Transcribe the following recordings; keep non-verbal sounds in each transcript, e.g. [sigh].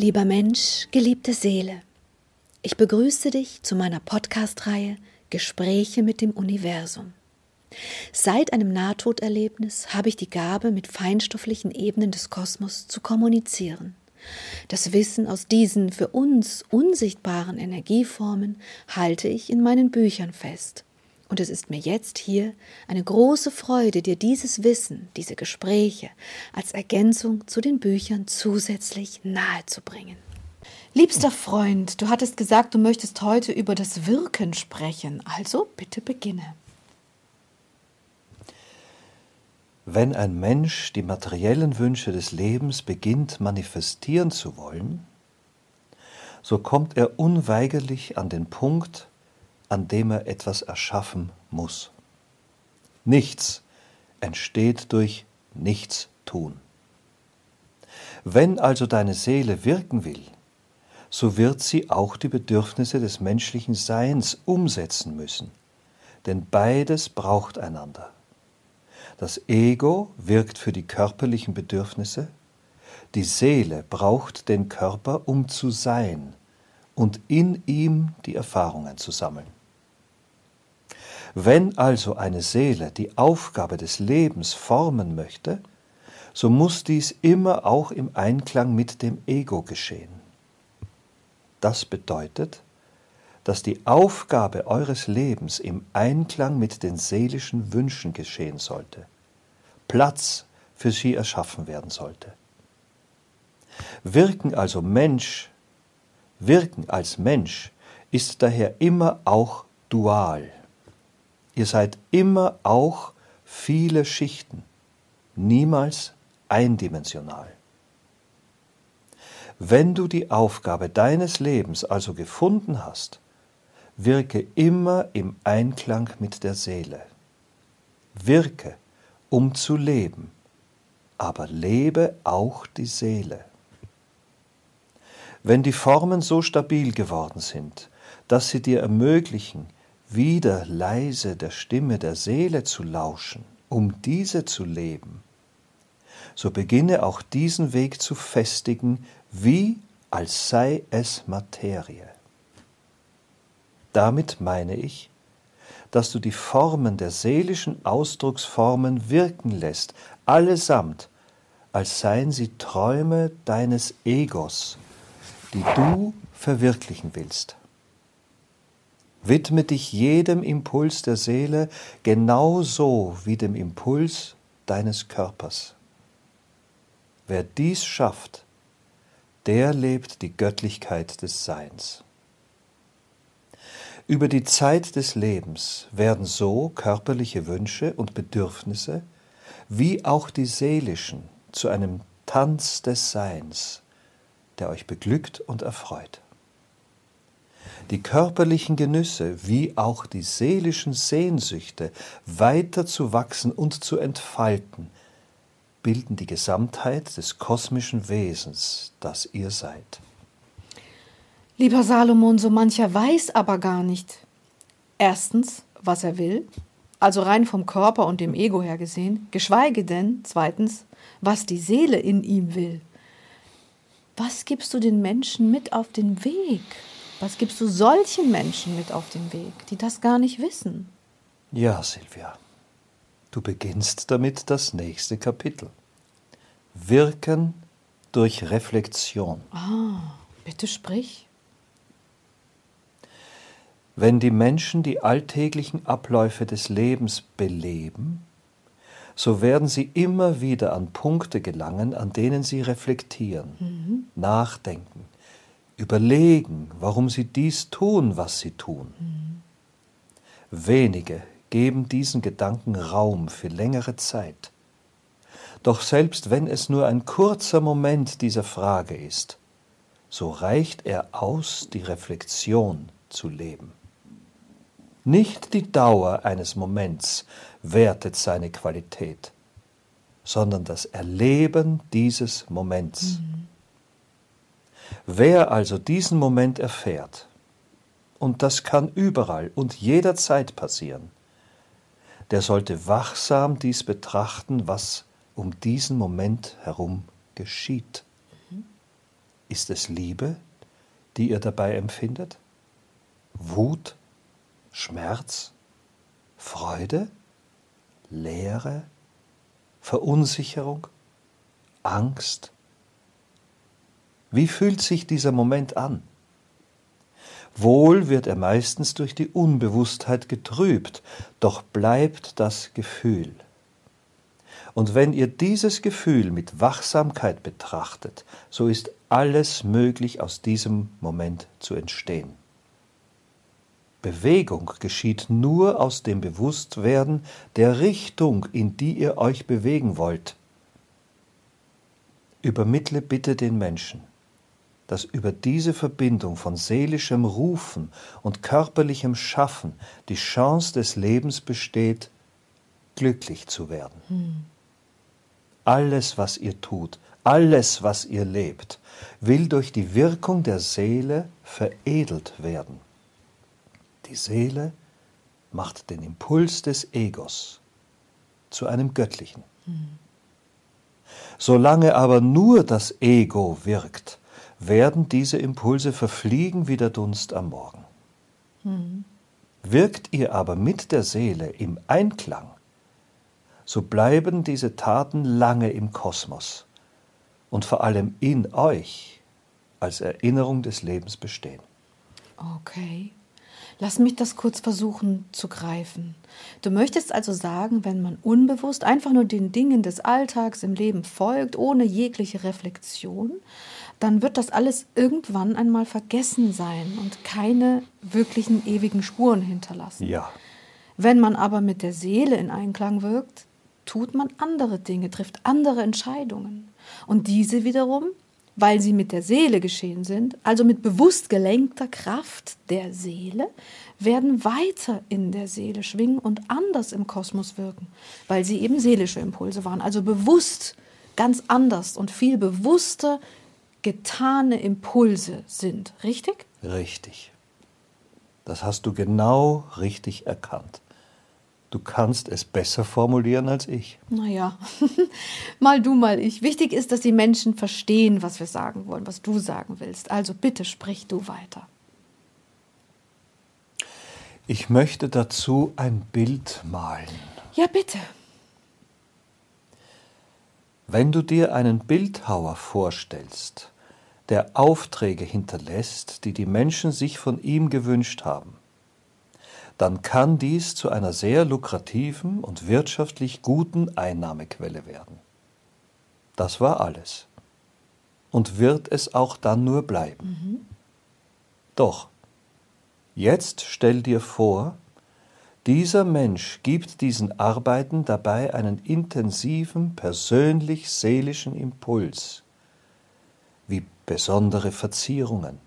Lieber Mensch, geliebte Seele, ich begrüße dich zu meiner Podcast-Reihe Gespräche mit dem Universum. Seit einem Nahtoderlebnis habe ich die Gabe, mit feinstofflichen Ebenen des Kosmos zu kommunizieren. Das Wissen aus diesen für uns unsichtbaren Energieformen halte ich in meinen Büchern fest. Und es ist mir jetzt hier eine große Freude, dir dieses Wissen, diese Gespräche als Ergänzung zu den Büchern zusätzlich nahezubringen. Liebster Freund, du hattest gesagt, du möchtest heute über das Wirken sprechen, also bitte beginne. Wenn ein Mensch die materiellen Wünsche des Lebens beginnt manifestieren zu wollen, so kommt er unweigerlich an den Punkt, an dem er etwas erschaffen muss. Nichts entsteht durch Nichtstun. Wenn also deine Seele wirken will, so wird sie auch die Bedürfnisse des menschlichen Seins umsetzen müssen, denn beides braucht einander. Das Ego wirkt für die körperlichen Bedürfnisse, die Seele braucht den Körper, um zu sein und in ihm die Erfahrungen zu sammeln. Wenn also eine Seele die Aufgabe des Lebens formen möchte, so muss dies immer auch im Einklang mit dem Ego geschehen. Das bedeutet, dass die Aufgabe eures Lebens im Einklang mit den seelischen Wünschen geschehen sollte, Platz für sie erschaffen werden sollte. Wirken also Mensch, wirken als Mensch ist daher immer auch dual. Ihr seid immer auch viele Schichten, niemals eindimensional. Wenn du die Aufgabe deines Lebens also gefunden hast, wirke immer im Einklang mit der Seele. Wirke, um zu leben, aber lebe auch die Seele. Wenn die Formen so stabil geworden sind, dass sie dir ermöglichen, wieder leise der Stimme der Seele zu lauschen, um diese zu leben, so beginne auch diesen Weg zu festigen, wie als sei es Materie. Damit meine ich, dass du die Formen der seelischen Ausdrucksformen wirken lässt, allesamt, als seien sie Träume deines Egos, die du verwirklichen willst. Widme dich jedem Impuls der Seele genauso wie dem Impuls deines Körpers. Wer dies schafft, der lebt die Göttlichkeit des Seins. Über die Zeit des Lebens werden so körperliche Wünsche und Bedürfnisse wie auch die seelischen zu einem Tanz des Seins, der euch beglückt und erfreut. Die körperlichen Genüsse wie auch die seelischen Sehnsüchte weiter zu wachsen und zu entfalten, bilden die Gesamtheit des kosmischen Wesens, das ihr seid. Lieber Salomon, so mancher weiß aber gar nicht. Erstens, was er will, also rein vom Körper und dem Ego her gesehen, geschweige denn, zweitens, was die Seele in ihm will. Was gibst du den Menschen mit auf den Weg? Was gibst du solchen Menschen mit auf den Weg, die das gar nicht wissen? Ja, Silvia, du beginnst damit das nächste Kapitel. Wirken durch Reflexion. Ah, bitte sprich. Wenn die Menschen die alltäglichen Abläufe des Lebens beleben, so werden sie immer wieder an Punkte gelangen, an denen sie reflektieren, mhm. nachdenken, überlegen, warum sie dies tun, was sie tun. Mhm. Wenige geben diesen Gedanken Raum für längere Zeit. Doch selbst wenn es nur ein kurzer Moment dieser Frage ist, so reicht er aus, die Reflexion zu leben. Nicht die Dauer eines Moments wertet seine Qualität, sondern das Erleben dieses Moments. Mhm. Wer also diesen Moment erfährt, und das kann überall und jederzeit passieren, der sollte wachsam dies betrachten, was um diesen Moment herum geschieht. Ist es Liebe, die ihr dabei empfindet? Wut? Schmerz? Freude? Leere? Verunsicherung? Angst? Wie fühlt sich dieser Moment an? Wohl wird er meistens durch die Unbewusstheit getrübt, doch bleibt das Gefühl. Und wenn ihr dieses Gefühl mit Wachsamkeit betrachtet, so ist alles möglich aus diesem Moment zu entstehen. Bewegung geschieht nur aus dem Bewusstwerden der Richtung, in die ihr euch bewegen wollt. Übermittle bitte den Menschen, dass über diese Verbindung von seelischem Rufen und körperlichem Schaffen die Chance des Lebens besteht, glücklich zu werden. Hm. Alles, was ihr tut, alles, was ihr lebt, will durch die Wirkung der Seele veredelt werden. Die Seele macht den Impuls des Egos zu einem göttlichen. Hm. Solange aber nur das Ego wirkt, werden diese Impulse verfliegen wie der Dunst am Morgen. Mhm. Wirkt ihr aber mit der Seele im Einklang, so bleiben diese Taten lange im Kosmos und vor allem in euch als Erinnerung des Lebens bestehen. Okay. Lass mich das kurz versuchen zu greifen. Du möchtest also sagen, wenn man unbewusst einfach nur den Dingen des Alltags im Leben folgt, ohne jegliche Reflexion, dann wird das alles irgendwann einmal vergessen sein und keine wirklichen ewigen Spuren hinterlassen. Ja. Wenn man aber mit der Seele in Einklang wirkt, tut man andere Dinge, trifft andere Entscheidungen. Und diese wiederum weil sie mit der Seele geschehen sind, also mit bewusst gelenkter Kraft der Seele, werden weiter in der Seele schwingen und anders im Kosmos wirken, weil sie eben seelische Impulse waren, also bewusst ganz anders und viel bewusster getane Impulse sind. Richtig? Richtig. Das hast du genau richtig erkannt. Du kannst es besser formulieren als ich. Naja, [laughs] mal du, mal ich. Wichtig ist, dass die Menschen verstehen, was wir sagen wollen, was du sagen willst. Also bitte sprich du weiter. Ich möchte dazu ein Bild malen. Ja, bitte. Wenn du dir einen Bildhauer vorstellst, der Aufträge hinterlässt, die die Menschen sich von ihm gewünscht haben, dann kann dies zu einer sehr lukrativen und wirtschaftlich guten Einnahmequelle werden. Das war alles. Und wird es auch dann nur bleiben. Mhm. Doch, jetzt stell dir vor, dieser Mensch gibt diesen Arbeiten dabei einen intensiven, persönlich-seelischen Impuls, wie besondere Verzierungen,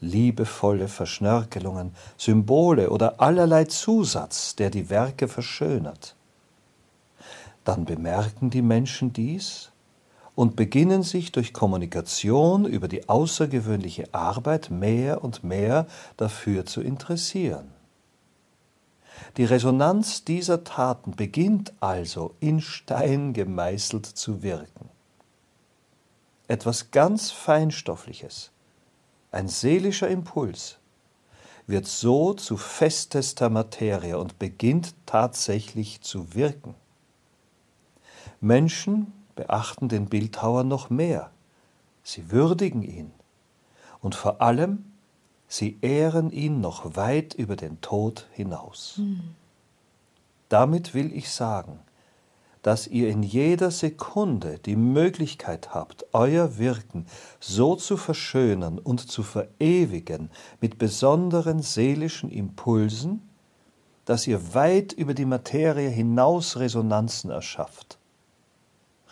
liebevolle Verschnörkelungen, Symbole oder allerlei Zusatz, der die Werke verschönert. Dann bemerken die Menschen dies und beginnen sich durch Kommunikation über die außergewöhnliche Arbeit mehr und mehr dafür zu interessieren. Die Resonanz dieser Taten beginnt also in Stein gemeißelt zu wirken. Etwas ganz Feinstoffliches, ein seelischer Impuls, wird so zu festester Materie und beginnt tatsächlich zu wirken. Menschen beachten den Bildhauer noch mehr, sie würdigen ihn und vor allem sie ehren ihn noch weit über den Tod hinaus. Hm. Damit will ich sagen, dass ihr in jeder Sekunde die Möglichkeit habt, euer Wirken so zu verschönern und zu verewigen mit besonderen seelischen Impulsen, dass ihr weit über die Materie hinaus Resonanzen erschafft.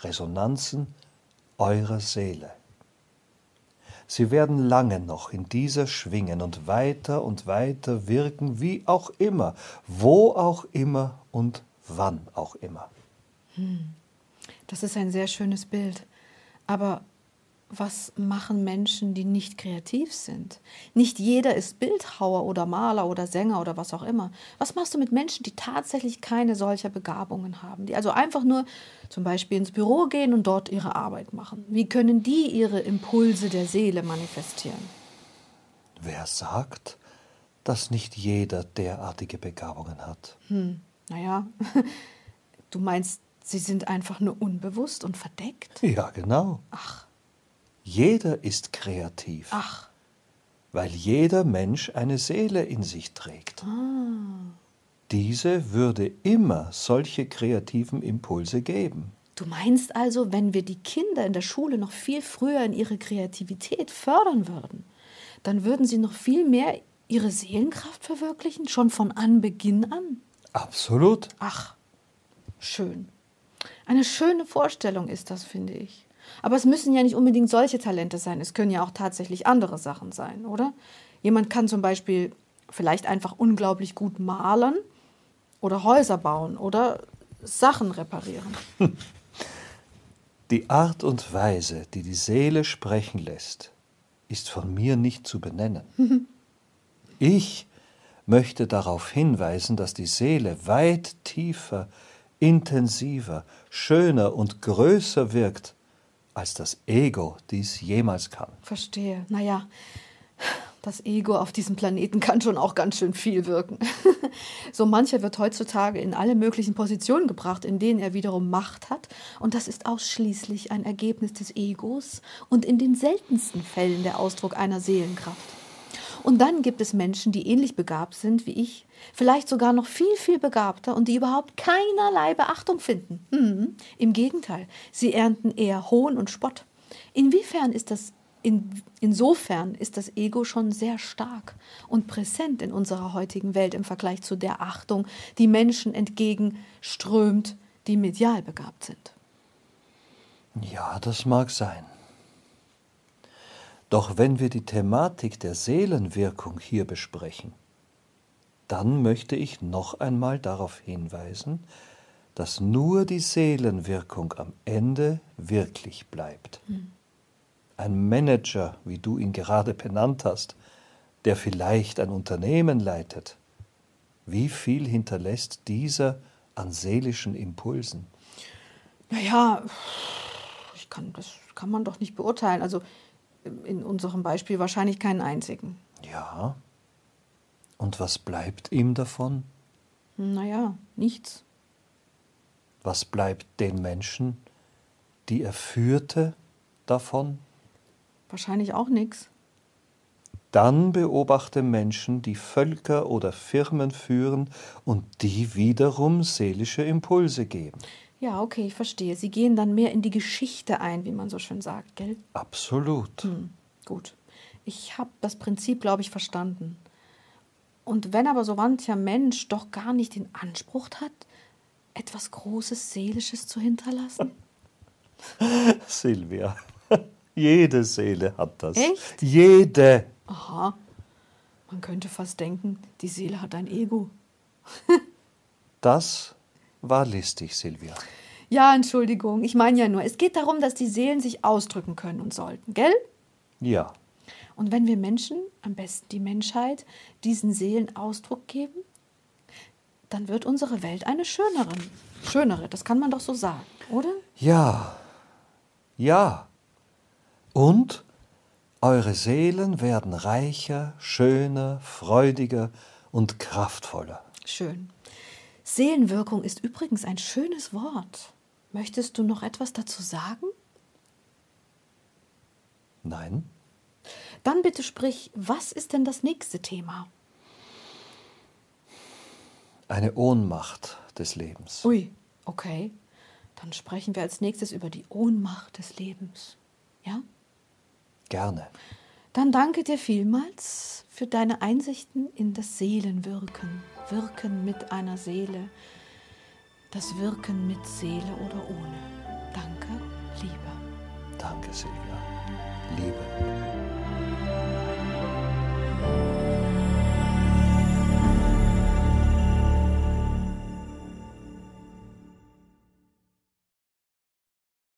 Resonanzen eurer Seele. Sie werden lange noch in dieser schwingen und weiter und weiter wirken, wie auch immer, wo auch immer und wann auch immer. Hm. Das ist ein sehr schönes Bild. Aber was machen Menschen, die nicht kreativ sind? Nicht jeder ist Bildhauer oder Maler oder Sänger oder was auch immer. Was machst du mit Menschen, die tatsächlich keine solcher Begabungen haben? Die also einfach nur zum Beispiel ins Büro gehen und dort ihre Arbeit machen. Wie können die ihre Impulse der Seele manifestieren? Wer sagt, dass nicht jeder derartige Begabungen hat? Hm, naja, [laughs] du meinst, sie sind einfach nur unbewusst und verdeckt? Ja, genau. Ach. Jeder ist kreativ. Ach. Weil jeder Mensch eine Seele in sich trägt. Ah. Diese würde immer solche kreativen Impulse geben. Du meinst also, wenn wir die Kinder in der Schule noch viel früher in ihre Kreativität fördern würden, dann würden sie noch viel mehr ihre Seelenkraft verwirklichen, schon von Anbeginn an? Absolut. Ach, schön. Eine schöne Vorstellung ist das, finde ich. Aber es müssen ja nicht unbedingt solche Talente sein. Es können ja auch tatsächlich andere Sachen sein, oder? Jemand kann zum Beispiel vielleicht einfach unglaublich gut malen oder Häuser bauen oder Sachen reparieren. [laughs] Die Art und Weise, die die Seele sprechen lässt, ist von mir nicht zu benennen. [laughs] ich möchte darauf hinweisen, dass die Seele weit tiefer, intensiver, schöner und größer wirkt, als das Ego dies jemals kann. Verstehe. Naja, das Ego auf diesem Planeten kann schon auch ganz schön viel wirken. [laughs] so mancher wird heutzutage in alle möglichen Positionen gebracht, in denen er wiederum Macht hat. Und das ist ausschließlich ein Ergebnis des Egos und in den seltensten Fällen der Ausdruck einer Seelenkraft. Und dann gibt es Menschen, die ähnlich begabt sind wie ich, vielleicht sogar noch viel, viel begabter und die überhaupt keinerlei Beachtung finden. Mhm. Im Gegenteil, sie ernten eher Hohn und Spott. Inwiefern ist das in, insofern ist das Ego schon sehr stark und präsent in unserer heutigen Welt im Vergleich zu der Achtung, die Menschen entgegenströmt, die medial begabt sind. Ja, das mag sein. Doch wenn wir die Thematik der Seelenwirkung hier besprechen, dann möchte ich noch einmal darauf hinweisen, dass nur die Seelenwirkung am Ende wirklich bleibt. Hm. Ein Manager, wie du ihn gerade benannt hast, der vielleicht ein Unternehmen leitet, wie viel hinterlässt dieser an seelischen Impulsen? Naja, ich kann, das kann man doch nicht beurteilen. Also in unserem Beispiel wahrscheinlich keinen einzigen. Ja. Und was bleibt ihm davon? Naja, nichts. Was bleibt den Menschen, die er führte, davon? Wahrscheinlich auch nichts. Dann beobachte Menschen, die Völker oder Firmen führen und die wiederum seelische Impulse geben. Ja, okay, ich verstehe. Sie gehen dann mehr in die Geschichte ein, wie man so schön sagt, gell? Absolut. Hm, gut. Ich habe das Prinzip, glaube ich, verstanden. Und wenn aber so mancher Mensch doch gar nicht den Anspruch hat, etwas Großes, Seelisches zu hinterlassen? [laughs] Silvia, [laughs] jede Seele hat das. Echt? Jede. Aha. Man könnte fast denken, die Seele hat ein Ego. [laughs] das war listig, Silvia. Ja, Entschuldigung, ich meine ja nur, es geht darum, dass die Seelen sich ausdrücken können und sollten, gell? Ja. Und wenn wir Menschen, am besten die Menschheit, diesen Seelen Ausdruck geben, dann wird unsere Welt eine schönere. Schönere, das kann man doch so sagen, oder? Ja. Ja. Und eure Seelen werden reicher, schöner, freudiger und kraftvoller. Schön. Seelenwirkung ist übrigens ein schönes Wort. Möchtest du noch etwas dazu sagen? Nein. Dann bitte sprich, was ist denn das nächste Thema? Eine Ohnmacht des Lebens. Ui, okay. Dann sprechen wir als nächstes über die Ohnmacht des Lebens. Ja? Gerne. Dann danke dir vielmals für deine Einsichten in das Seelenwirken. Wirken mit einer Seele. Das Wirken mit Seele oder ohne. Danke, Liebe. Danke, Silvia. Liebe.